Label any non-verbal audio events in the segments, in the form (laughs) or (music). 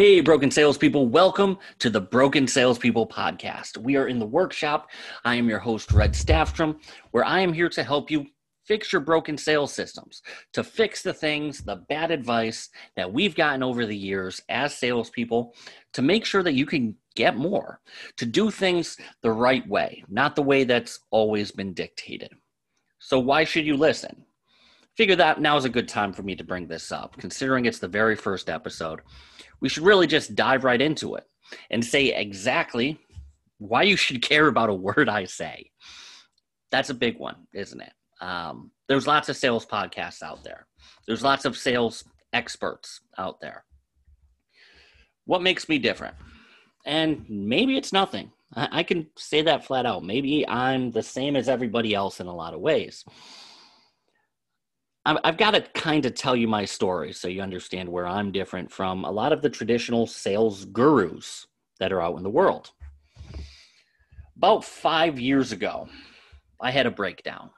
Hey, broken salespeople, welcome to the Broken Salespeople podcast. We are in the workshop. I am your host, Red Staffstrom, where I am here to help you fix your broken sales systems, to fix the things, the bad advice that we've gotten over the years as salespeople, to make sure that you can get more, to do things the right way, not the way that's always been dictated. So, why should you listen? Figure that now is a good time for me to bring this up, considering it's the very first episode we should really just dive right into it and say exactly why you should (laughs) care about a word I say. That's a big one, isn't it? Um, there's lots of sales podcasts out there. There's lots of sales experts out there. What makes me different? And maybe it's nothing. I, I can say that flat out. Maybe I'm the same as everybody else in a lot of ways. I've got to kind of tell you my story so you understand where I'm different from a lot of the traditional sales gurus that are out in the world. About five years ago, I had a breakdown.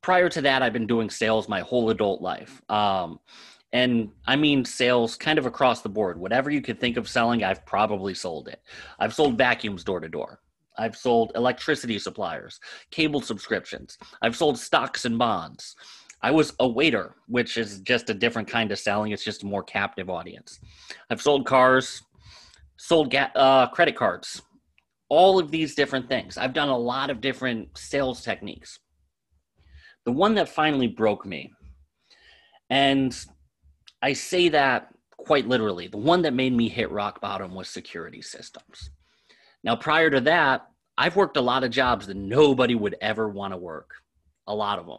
Prior to that, I've been doing sales my whole adult life. Um, and I mean sales kind of across the board. Whatever you could think of selling, I've probably sold it. I've sold vacuums door to door. I've sold electricity suppliers, cable subscriptions. I've sold stocks and bonds. I was a waiter, which is just a different kind of selling. It's just a more captive audience. I've sold cars, sold ga- uh, credit cards, all of these different things. I've done a lot of different sales techniques. The one that finally broke me, and I say that quite literally, the one that made me hit rock bottom was security systems. Now, prior to that, I've worked a lot of jobs that nobody would ever want to work, a lot of them.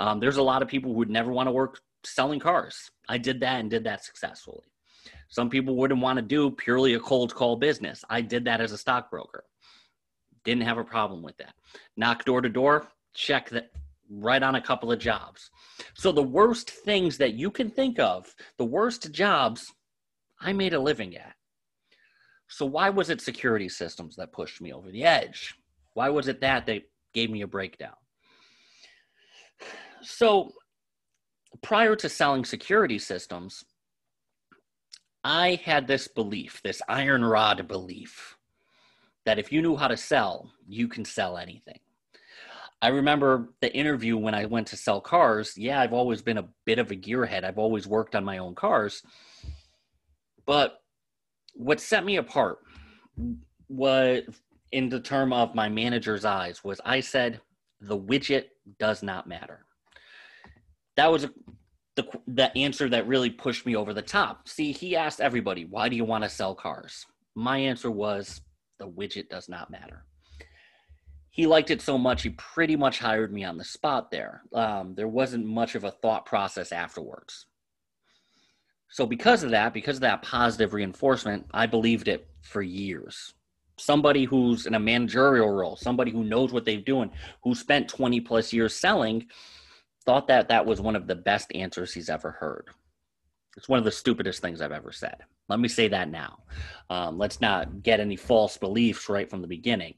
Um, there's a lot of people who would never want to work selling cars. I did that and did that successfully. Some people wouldn't want to do purely a cold call business. I did that as a stockbroker. Didn't have a problem with that. Knock door to door, check that right on a couple of jobs. So the worst things that you can think of, the worst jobs, I made a living at. So why was it security systems that pushed me over the edge? Why was it that that gave me a breakdown? So prior to selling security systems, I had this belief, this iron rod belief, that if you knew how to sell, you can sell anything. I remember the interview when I went to sell cars. Yeah, I've always been a bit of a gearhead. I've always worked on my own cars. But what set me apart was in the term of my manager's eyes was I said the widget does not matter that was the the answer that really pushed me over the top. See, he asked everybody, "Why do you want to sell cars?" My answer was, "The widget does not matter." He liked it so much, he pretty much hired me on the spot there. Um, there wasn't much of a thought process afterwards. So, because of that, because of that positive reinforcement, I believed it for years. Somebody who's in a managerial role, somebody who knows what they're doing, who spent 20 plus years selling, thought that that was one of the best answers he's ever heard. It's one of the stupidest things I've ever said. Let me say that now. Um, let's not get any false beliefs right from the beginning.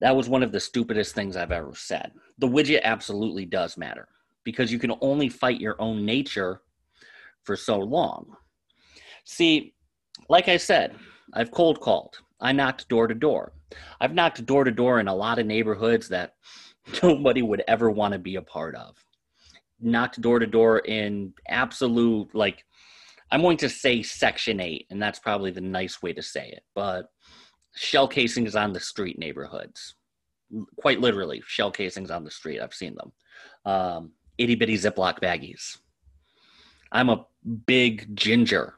That was one of the stupidest things I've ever said. The widget absolutely does matter because you can only fight your own nature for so long. See, like I said, I've cold called. I knocked door to door. I've knocked door to door in a lot of neighborhoods that (laughs) nobody would ever want to be a part of. Knocked door to door in absolute, like, I'm going to say Section 8, and that's probably the nice way to say it, but shell casings on the street neighborhoods. Quite literally, shell casings on the street. I've seen them. Um, itty bitty Ziploc baggies. I'm a big ginger.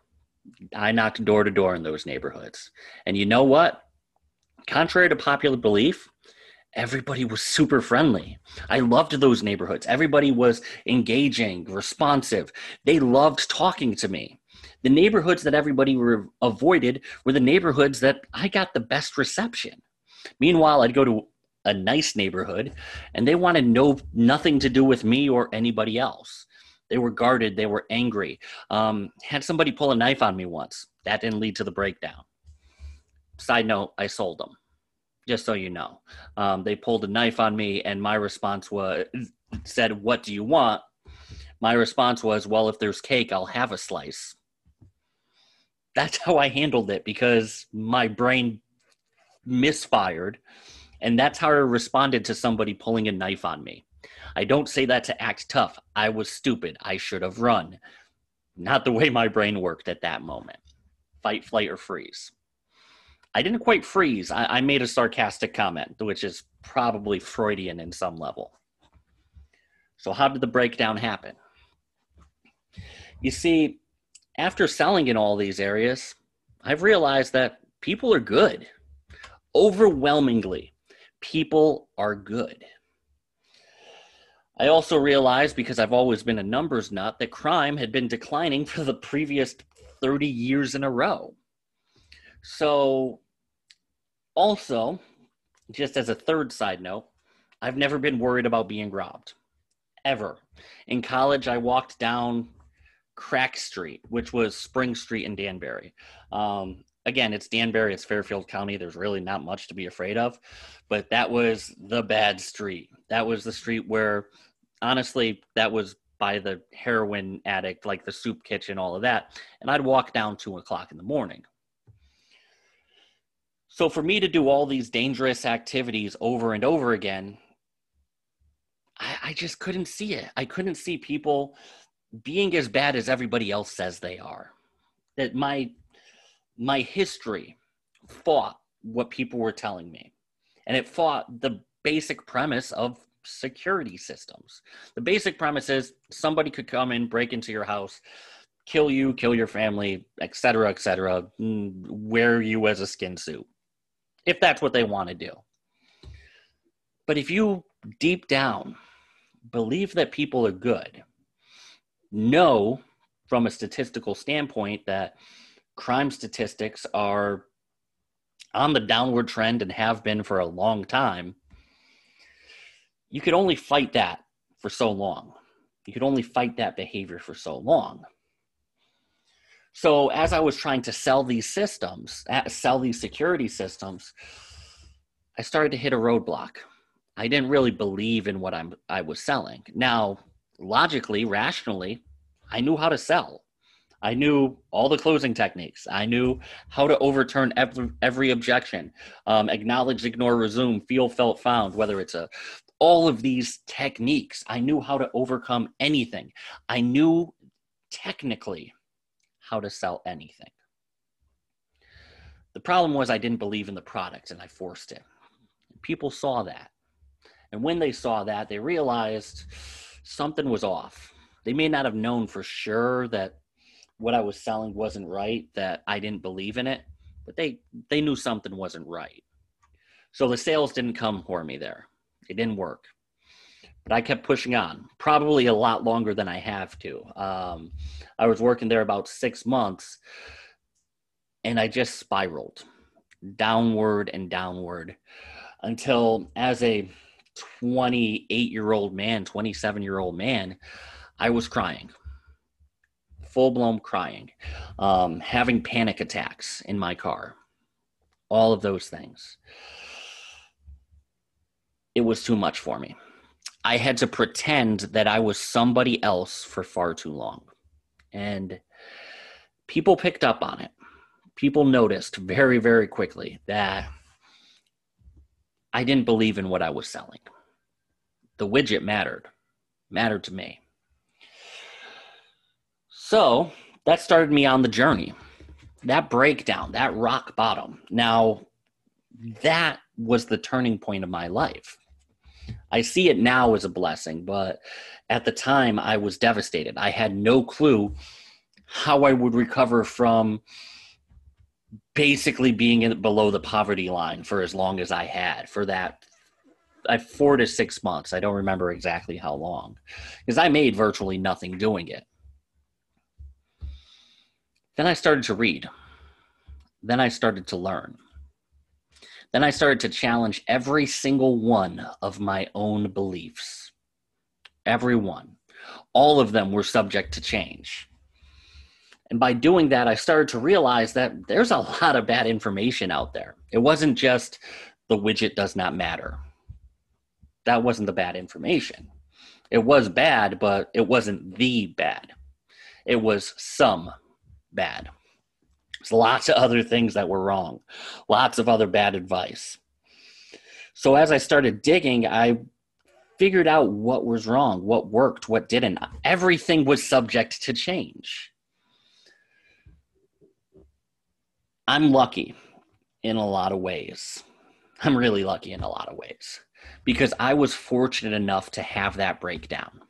I knocked door to door in those neighborhoods. And you know what? Contrary to popular belief, everybody was super friendly. I loved those neighborhoods. Everybody was engaging, responsive. They loved talking to me. The neighborhoods that everybody were avoided were the neighborhoods that I got the best reception. Meanwhile, I'd go to a nice neighborhood and they wanted no nothing to do with me or anybody else. They were guarded, they were angry. Um, had somebody pull a knife on me once. That didn't lead to the breakdown. Side note, I sold them just so you know. Um, they pulled a knife on me, and my response was said, "What do you want?" My response was, "Well, if there's cake, I'll have a slice." that's how I handled it because my brain misfired. And that's how I responded to somebody pulling a knife on me. I don't say that to act tough. I was stupid. I should have run. Not the way my brain worked at that moment. Fight, flight, or freeze. I didn't quite freeze. I, I made a sarcastic comment, which is probably Freudian in some level. So, how did the breakdown happen? You see, after selling in all these areas, I've realized that people are good. Overwhelmingly, people are good. I also realized, because I've always been a numbers nut, that crime had been declining for the previous 30 years in a row. So, also, just as a third side note, I've never been worried about being robbed. Ever. In college, I walked down Crack Street, which was Spring Street in Danbury. Um, again, it's Danbury, it's Fairfield County. There's really not much to be afraid of, but that was the bad street. That was the street where, honestly, that was by the heroin addict, like the soup kitchen, all of that. And I'd walk down two o'clock in the morning. So for me to do all these dangerous activities over and over again, I, I just couldn't see it. I couldn't see people being as bad as everybody else says they are. That my my history fought what people were telling me. And it fought the basic premise of security systems. The basic premise is somebody could come in, break into your house, kill you, kill your family, etc., etc., mm, wear you as a skin suit, if that's what they want to do. But if you deep down believe that people are good, know from a statistical standpoint that crime statistics are on the downward trend and have been for a long time, you could only fight that for so long. You could only fight that behavior for so long. So, as I was trying to sell these systems, sell these security systems, I started to hit a roadblock. I didn't really believe in what I'm I was selling. Now, logically, rationally, I knew how to sell. I knew all the closing techniques. I knew how to overturn every, every objection, um, acknowledge, ignore, resume, feel, felt, found, whether it's a all of these techniques. I knew how to overcome anything. I knew technically how to sell anything. The problem was I didn't believe in the product and I forced it. People saw that. And when they saw that, they realized something was off. They may not have known for sure that what I was selling wasn't right, that I didn't believe in it, but they they knew something wasn't right. So the sales didn't come for me there. It didn't work. But I kept pushing on, probably a lot longer than I have to. Um, I was working there about six months, and I just spiraled downward and downward until, as a 28 year old man, 27 year old man, I was crying, full blown crying, um, having panic attacks in my car, all of those things. It was too much for me. I had to pretend that I was somebody else for far too long. And people picked up on it. People noticed very, very quickly that I didn't believe in what I was selling. The widget mattered, mattered to me. So that started me on the journey. That breakdown, that rock bottom. Now, that was the turning point of my life. I see it now as a blessing, but at the time I was devastated. I had no clue how I would recover from basically being in, below the poverty line for as long as I had for that I four to six months. I don't remember exactly how long because I made virtually nothing doing it. Then I started to read. Then I started to learn. Then I started to challenge every single one of my own beliefs. Every one. All of them were subject to change. And by doing that, I started to realize that there's a (laughs) lot of bad information out there. It wasn't just the widget does not matter. That wasn't the bad information. It was bad, but it wasn't the bad. It was some bad. There's lots of other things that were wrong, lots of other bad advice. So as I started digging, I figured out what was wrong, what worked, what didn't. Everything was subject to change. I'm lucky in a lot of ways. I'm really lucky in a lot of ways because I was fortunate enough to have that breakdown.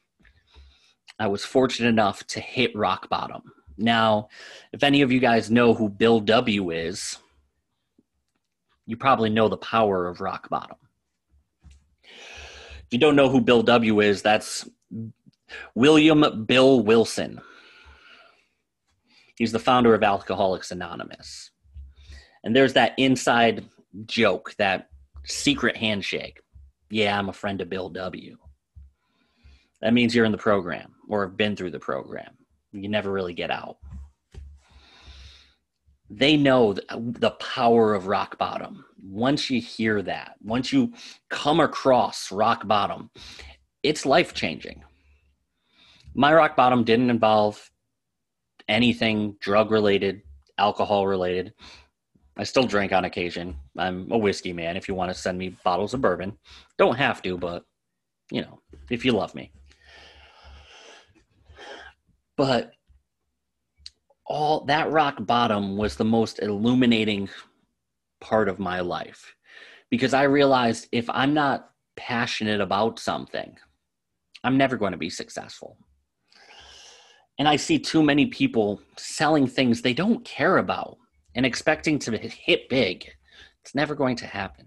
I was fortunate enough to hit rock bottom. Now, if any of you guys know who Bill W is, you probably know the power of rock bottom. If you don't know who Bill W is, that's William Bill Wilson. He's the founder of Alcoholics Anonymous. And there's that inside joke, that secret handshake. Yeah, I'm a friend of Bill W. That means you're in the program or have been through the program. You never really get out. They know the power of rock bottom. Once you hear that, once you come across rock bottom, it's life changing. My rock bottom didn't involve anything drug related, alcohol related. I still drink on occasion. I'm a whiskey man. If you want to send me bottles of bourbon, don't have to, but you know, if you love me. But all that rock bottom was the most illuminating part of my life because I realized if I'm not passionate about something, I'm never going to be successful. And I see too many people selling things they don't care about and expecting to hit big. It's never going to happen.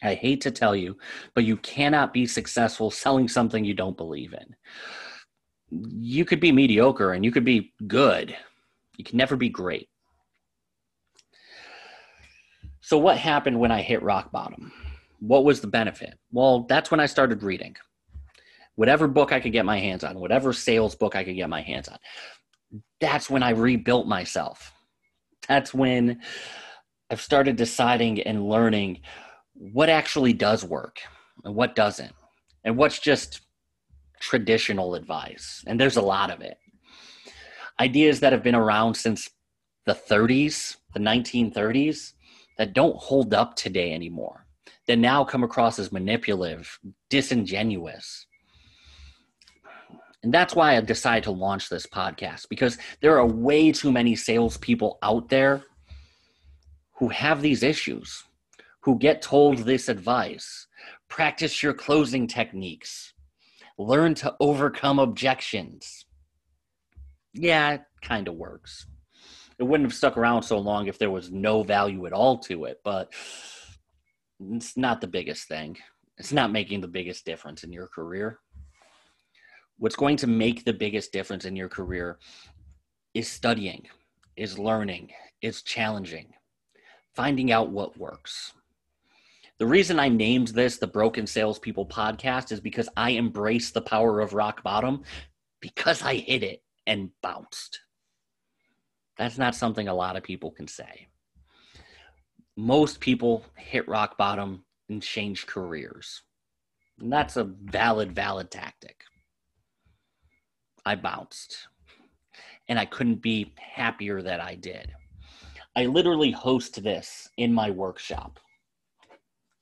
I hate to tell you, but you cannot be successful selling something you don't believe in. You could be mediocre and you could be good. You can never be great. So, what happened when I hit rock bottom? What was the benefit? Well, that's when I started reading. Whatever book I could get my hands on, whatever sales book I could get my hands on. That's when I rebuilt myself that's when I've started deciding and learning what actually does work and what doesn't, and what's just traditional advice. And there's a lot of it. Ideas that have been around since the 30s, the 1930s, that don't hold up today anymore, that now come across as manipulative, disingenuous. And that's why I decided to launch this podcast because there are way too many salespeople out there who have these issues, who get told this advice. Practice your closing techniques, learn to overcome objections. Yeah, it kind of works. It wouldn't have stuck around so long if there was no value at all to it, but it's not the biggest thing. It's not making the biggest difference in your career what's going to make the biggest difference in your career is studying, is learning, is challenging, finding out what works. The reason I named this the Broken Salespeople podcast is because I embrace the power of rock bottom because I hit it and bounced. That's not something a lot of people can say. Most people hit rock bottom and change careers. And that's a valid, valid tactic. I bounced. And I couldn't be happier that I did. I literally host this in my workshop.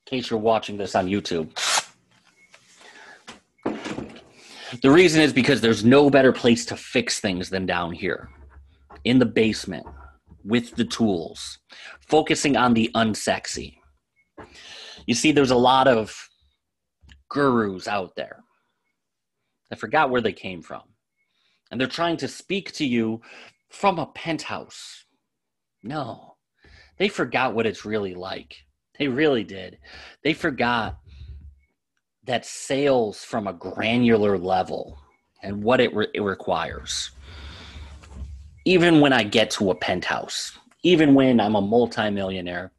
Case you're watching this on YouTube. The reason is because there's no better place to fix things than down here in the basement with the tools, focusing on the unsexy. You see, there's a lot of gurus out there. I forgot where they came from and they're trying to speak to you from a penthouse. No, they forgot what it's really like. They really did. They forgot that sales from a granular level and what it, re- it requires. Even when I get to a penthouse, even when I'm a multimillionaire,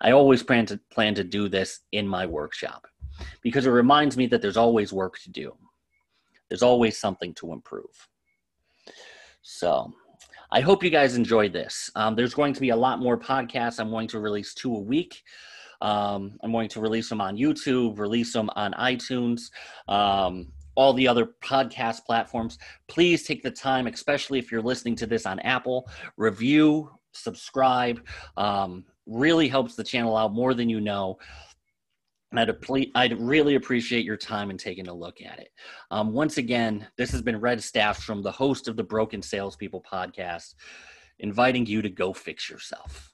I always plan to plan to do this in my workshop because it reminds me that there's always work to do. There's always something to improve. So I hope you guys enjoyed this. Um, there's going to be a lot more podcasts. I'm going to release two a week. Um, I'm going to release them on YouTube, release them on iTunes, um, all the other podcast platforms. Please take the time, especially if you're listening to this on Apple, review, subscribe. Um, really helps the channel out more than you know. I'd, I'd really appreciate your time and taking a look at it. Um, once again, this has been Red Staffstrom the host of the Broken Salespeople podcast, inviting you to go fix yourself.